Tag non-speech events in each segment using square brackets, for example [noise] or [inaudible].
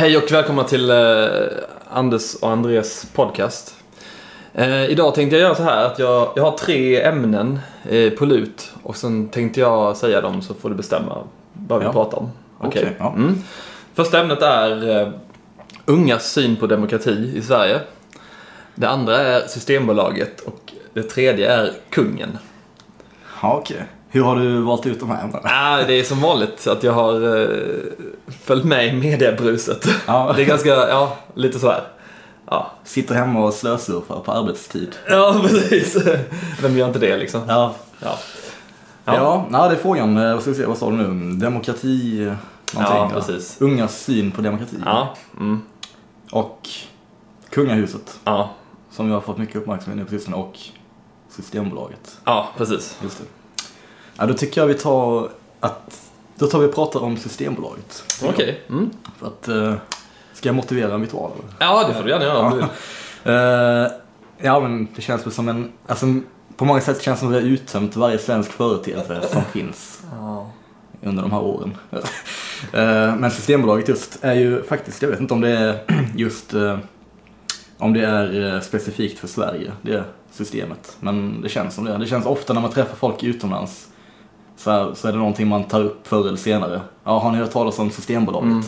Hej och välkomna till eh, Anders och Andreas podcast. Eh, idag tänkte jag göra så här att jag, jag har tre ämnen eh, på lut och sen tänkte jag säga dem så får du bestämma vad vi Ja. pratar om. Okej. Okej, ja. mm. Första ämnet är eh, ungas syn på demokrati i Sverige. Det andra är Systembolaget och det tredje är kungen. Ja, okej. Hur har du valt ut de här ämnena? Ah, det är som vanligt att jag har eh, följt med i mediebruset. Ja. [laughs] Det är ganska, ja, lite så här. Ja, Sitter hemma och slösurfar på arbetstid. ja precis. Vem gör inte det liksom? Ja. Ja, Ja, ja nej, det är frågan. Eh, Vad ska vi se, vad sa du nu? Demokrati, eh, någonting? Ja, precis. Ungas syn på demokrati. ja, mm, Och kungahuset, ja, som vi har fått mycket uppmärksamhet nu på sistone, och Systembolaget. ja, precis. Just det. Ja, då tycker jag vi tar att, då tar vi och pratar om Systembolaget. Okej. Mm. För att, eh, ska jag motivera mitt val? Ja, det får du gärna göra du vill. [laughs] Eh, ja, men det känns väl som en... Alltså, på många sätt känns det som att vi har uttömt varje svensk företeelse som [laughs] finns Ja. under de här åren. [laughs] Eh, men Systembolaget just är ju faktiskt, jag vet inte om det är [clears throat] just eh, om det är specifikt för Sverige, det systemet. Men det känns som det. Det känns ofta när man träffar folk utomlands så, här, så är det någonting man tar upp förr eller senare. Ja, har ni hört talas om Systembolaget? Mm.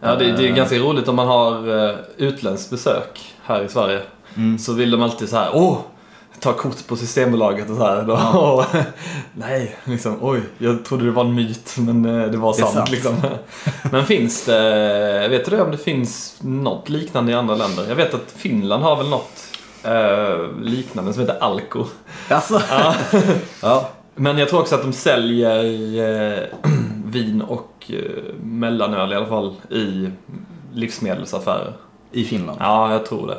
Ja, det, det är ganska roligt om man har uh, utländskt besök här i Sverige. Mm. Så vill de alltid så här, åh, ta kort på Systembolaget och så här. Då, [laughs] nej, liksom, oj, jag trodde det var en myt men eh, det var Det är sant. sant. Liksom. [laughs] Men finns det, vet du det om det finns något liknande i andra länder? Jag vet att Finland har väl något eh, liknande som heter Alko. Alltså? Ja. [laughs] ja. Men jag tror också att de säljer eh, [clears throat] vin och eh, mellanöl i alla fall i livsmedelsaffärer. I Finland? Ja, jag tror det.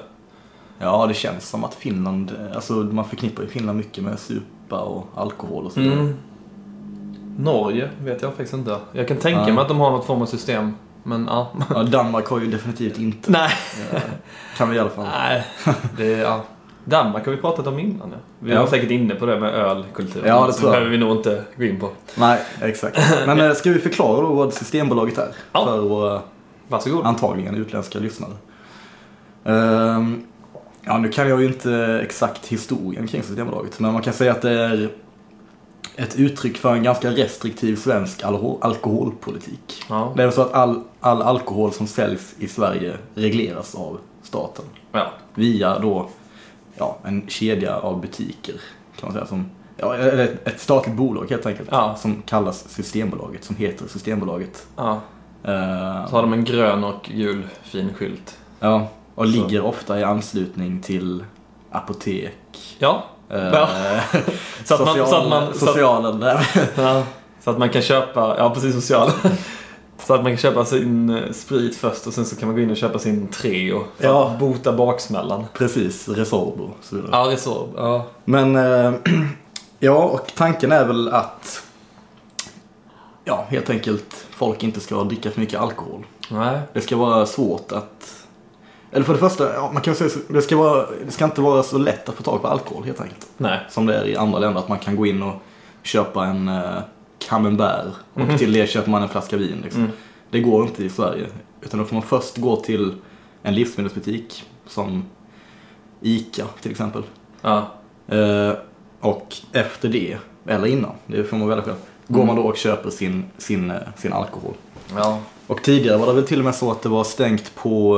Ja, det känns som att Finland, alltså man förknippar ju Finland mycket med supa och alkohol och sådär. Mm. Norge vet jag faktiskt inte. Jag kan tänka Ja. mig att de har något form av system. Men ja. Ja, Danmark har ju definitivt inte. [laughs] Nej. Ja, Kan vi i alla fall. Nej. Det ja. Danmark har vi pratat om innan. Ja. Vi Ja. var säkert inne på det med ölkulturen. Ja, det så tror jag. behöver vi nog inte gå in på. Nej, exakt. Men eh, ska vi förklara då vad Systembolaget är? Ja. För våra Varsågod. antagligen utländska lyssnare. Ehm, ja, nu kan jag ju inte exakt historien kring Systembolaget, men man kan säga att det är ett uttryck för en ganska restriktiv svensk alkoholpolitik. Ja. Det är väl så att all, all alkohol som säljs i Sverige regleras av staten. Ja. Via då ja, en kedja av butiker kan man säga som Ja, ett- ett statligt bolag helt enkelt. Ja. Som kallas Systembolaget, som heter Systembolaget. ja. Eh, Så har de en grön och gul fin skylt. ja, och Så. ligger ofta i anslutning till apotek. Ja. Ja. [laughs] Så att man- så att man- så att- socialen där. Ja, så att man kan köpa, ja precis social. [laughs] Så att man kan köpa sin eh, sprit först och sen så kan man gå in och köpa sin Treo för Ja. att bota baksmällan. Precis, Resorbo och så vidare. Ja, Resorb. Ja. Men, eh, [clears throat] ja, och tanken är väl att, ja, helt enkelt folk inte ska dricka för mycket alkohol. Nej. Det ska vara svårt att, eller för det första, ja, man kan säga så, det ska, vara, det ska inte vara så lätt att få tag på alkohol helt enkelt. Nej. Som det är i andra länder, att man kan gå in och köpa en uh, camembert och till det köper man en flaska vin. Liksom. Mm. Det går inte i Sverige. Utan då får man först gå till en livsmedelsbutik som ICA till exempel. Ja. Eh, och efter det, eller innan, det får man välja själv, går man då och köper sin, sin, eh, sin alkohol. Ja. Och tidigare var det väl till och med så att det var stängt på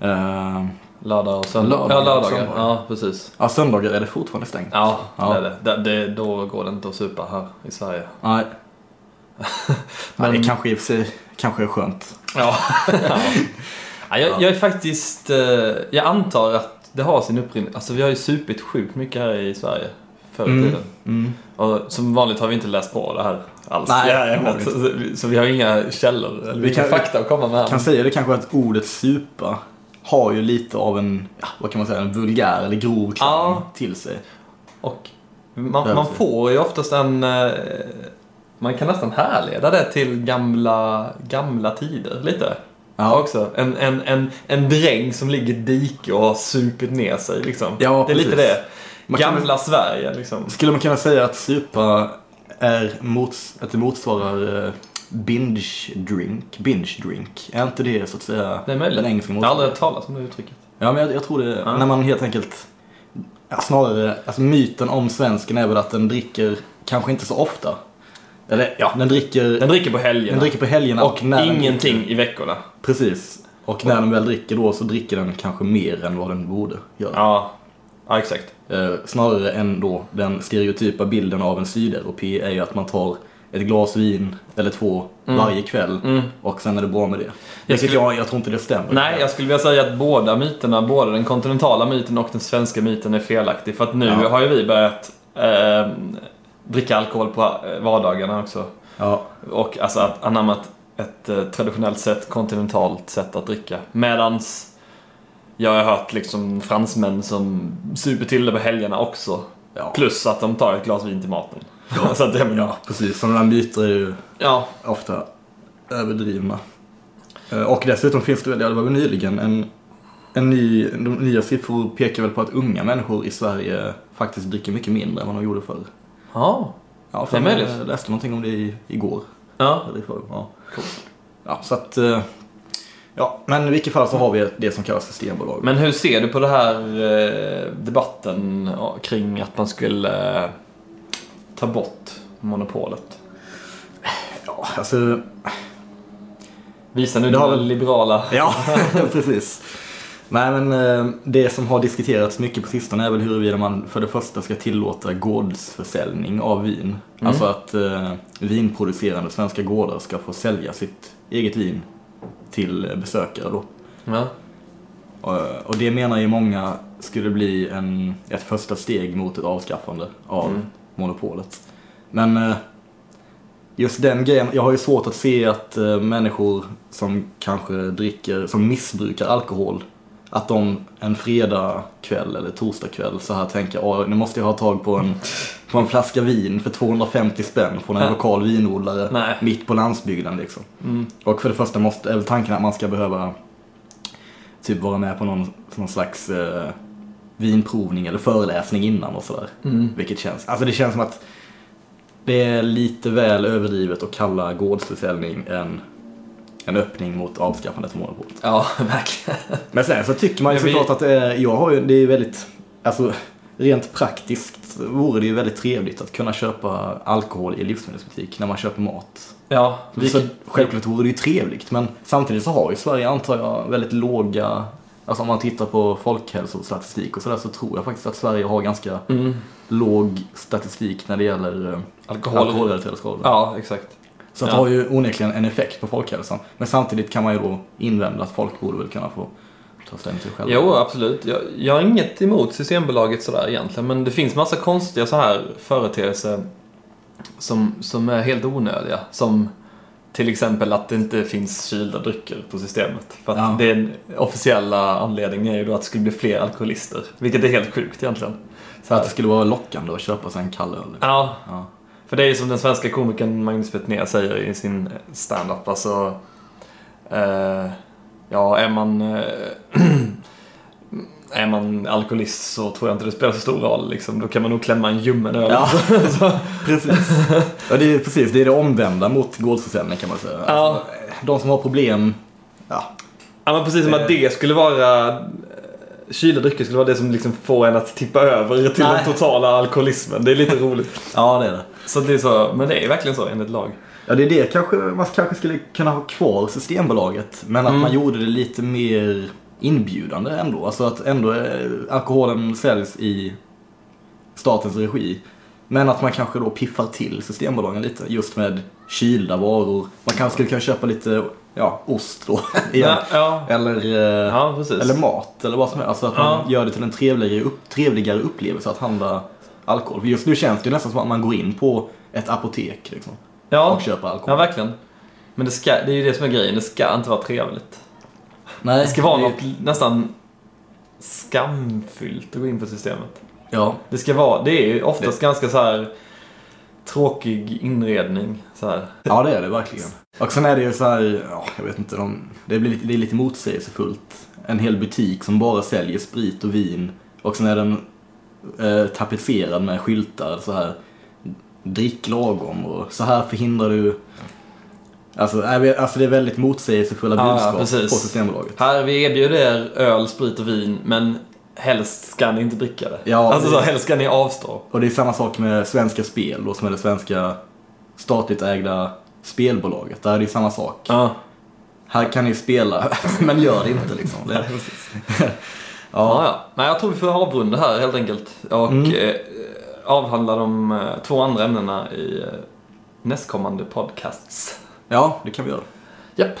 eh, Lördag och söndag. Lördagar ja, lördagar. Ja, precis. ja, söndagar är det fortfarande stängt. Ja, Ja. det är det. det. Då går det inte att supa här i Sverige. Nej. [laughs] Men- det kanske i och för sig kanske är skönt. [laughs] Ja. ja. jag, jag är faktiskt, eh, jag antar att det har sin upprinnelse. Alltså vi har ju supit sjukt mycket här i Sverige förr i Mm. tiden. Mm. Och som vanligt har vi inte läst på det här alls. Nej, vi så, så- vi har inga källor eller Vi vi kan, fakta att komma med. Kan säga det kanske att ordet supa har ju lite av en, vad kan man säga, en vulgär eller grov klang Ja. till sig. Och man, man får ju oftast en... eh, Man kan nästan härleda det till gamla, gamla tider lite. Ja. Också. En, en, en, en dräng som ligger i dike och har supit ner sig liksom. Ja, det är lite precis. det. Man kan Gamla Sverige liksom. Skulle man kunna säga att supa är mots, att det motsvarar eh, binge drink. Binge drink. Är inte det så att säga Det är möjligt. den engelska Jag har aldrig motsvarigheten? hört talas om det uttrycket. Ja, men jag, jag tror det. Ja. När man helt enkelt, ja, snarare, alltså myten om svensken är väl att den dricker kanske inte så ofta. Eller ja, den dricker, Den dricker på helgerna. den dricker på helgerna och när den ingenting dricker- i veckorna. Precis. Och när den väl dricker då så dricker den kanske mer än vad den borde göra. Ja, ja exakt. Eh, snarare än då den stereotypa bilden av en sydeuropé är ju att man tar ett glas vin eller två varje kväll Mm. och sen är det bra med det. Vilket skulle- jag, jag tror inte det stämmer. Nej, jag skulle vilja säga att båda myterna, både den kontinentala myten och den svenska myten är felaktig. För att nu Ja. har ju vi börjat eh, dricka alkohol på eh, vardagarna också. Ja, Och alltså att anammat ett eh, traditionellt sätt, kontinentalt sätt att dricka. Medans jag har hört liksom fransmän som super till det på helgerna också. ja. Plus att de tar ett glas vin till maten. Så att det, ja precis. Sådana där myter är ju ja. ofta överdrivna. Eh, Och dessutom finns det väl, ja, det var väl nyligen en, en ny, de nya siffror pekar väl på att unga människor i Sverige faktiskt dricker mycket mindre än vad de gjorde förr. Ja. Ja, Det är möjligt. Jag läste någonting om det i, igår. Ja. Eller i förrgår, ja. ja, så att... eh, Ja, men i vilket fall så har vi det som kallas Systembolaget. Men hur ser du på det här eh, debatten ja, kring att man skulle ta bort monopolet? Ja, alltså... Visa nu Det har väl- liberala... [laughs] Ja, precis. Nej, men eh, det som har diskuterats mycket på sistone är väl huruvida man för det första ska tillåta gårdsförsäljning av vin. Alltså att eh, vinproducerande svenska gårdar ska få sälja sitt eget vin till eh, besökare då. Ja. Och, och det menar ju många skulle bli en, ett första steg mot ett avskaffande av Mm. Monopolet. Men eh, just den grejen, jag har ju svårt att se att eh, människor som kanske dricker, som missbrukar alkohol, att de en fredag kväll eller torsdag kväll så här tänker, Åh, nu måste jag ha tag på en, på en flaska vin för 250 spänn från en Ja. lokal vinodlare Nej. mitt på landsbygden liksom. Mm. Och för det första måste, är väl tanken att man ska behöva typ vara med på någon, någon slags eh, vinprovning eller föreläsning innan och sådär. Mm. Vilket känns, alltså det känns som att det är lite väl överdrivet att kalla gårdsförsäljning en, en öppning mot avskaffandet av monopolet. Ja, [laughs] verkligen. Men sen så tycker man ju såklart att det är, jag har ju, det är väldigt, alltså rent praktiskt vore det ju väldigt trevligt att kunna köpa alkohol i livsmedelsbutik när man köper mat. Ja, Så vilket, självklart vore det ju trevligt, men samtidigt så har ju Sverige, antar jag, väldigt låga... Alltså om man tittar på folkhälsostatistik och sådär så tror jag faktiskt att Sverige har ganska mm. låg statistik när det gäller eh, Alkohol. alkoholrelaterade skador. Ja, exakt. Så Ja. det har ju onekligen en effekt på folkhälsan. Men samtidigt kan man ju då invända att folk borde väl kunna få ta ställning till själva. Jo, absolut. Jag, jag har inget emot Systembolaget sådär egentligen. Men det finns massa konstiga så här företeelser som, som är helt onödiga. Som till exempel att det inte finns kylda drycker på systemet. För att Ja. den officiella anledningen är ju då att det skulle bli fler alkoholister. Vilket är helt sjukt egentligen. Så att det skulle vara lockande att köpa sig en kall öl. Ja, Ja. för det är ju som den svenska komikern Magnus Betnér säger i sin stand-up. Alltså, eh, ja, är man, eh, [clears throat] är man alkoholist så tror jag inte det spelar så stor roll. Liksom. Då kan man nog klämma en ljummen öl. Ja. [laughs] Precis. [laughs] Ja, det är precis. Det är det omvända mot gårdsförsäljning kan man säga. Ja. Alltså, de som har problem, ja, Ja, men precis som att det skulle vara eh, Kylda drycker skulle vara det som liksom får en att tippa över till Nej. den totala alkoholismen. Det är lite roligt. [laughs] ja det är det. Så det är så, men det är verkligen så enligt lag. Ja, det är det kanske, man kanske skulle kunna ha kvar Systembolaget. Men att Mm. man gjorde det lite mer inbjudande ändå. Alltså att ändå eh, alkoholen säljs i statens regi. Men att man kanske då piffar till Systembolagen lite just med kylda varor. Man kanske skulle kunna köpa lite, ja, ost då. [laughs] igen. Ja, ja. Eller, eh, ja eller mat eller vad som helst. Alltså att man Ja. gör det till en trevligare, upp, trevligare upplevelse att handla alkohol. För just nu känns det ju nästan som att man går in på ett apotek liksom, ja. och köper Ja, alkohol. verkligen. Men det, ska, det är ju det som är grejen. Det ska inte vara trevligt. Nej, Det ska vara det- något nästan skamfyllt att gå in på systemet. Ja, Det ska vara, det är ju oftast ganska så här tråkig inredning. Så här. ja, det är det verkligen. Och sen är det ju så här, ja, jag vet inte, de, det, blir lite, det är lite motsägelsefullt. En hel butik som bara säljer sprit och vin och sen är den eh, tapetserad med skyltar så här drick lagom och så här förhindrar du Alltså, alltså det är väldigt motsägelsefulla Ja, ja, budskap precis. på Systembolaget. Här, vi erbjuder er öl, sprit och vin, men helst ska ni inte dricka det. Ja, alltså så, helst ska ni avstå. Och det är samma sak med Svenska Spel då, som är det svenska statligt ägda spelbolaget. Där är det samma sak. Ja. Här kan ni spela, [laughs] men gör det inte liksom. Det, [laughs] Ja, ja. Nej, jag tror vi får avrunda här helt enkelt. Och Mm. eh, avhandla de eh, två andra ämnena i eh, nästkommande podcasts ja, det kan vi göra. Japp.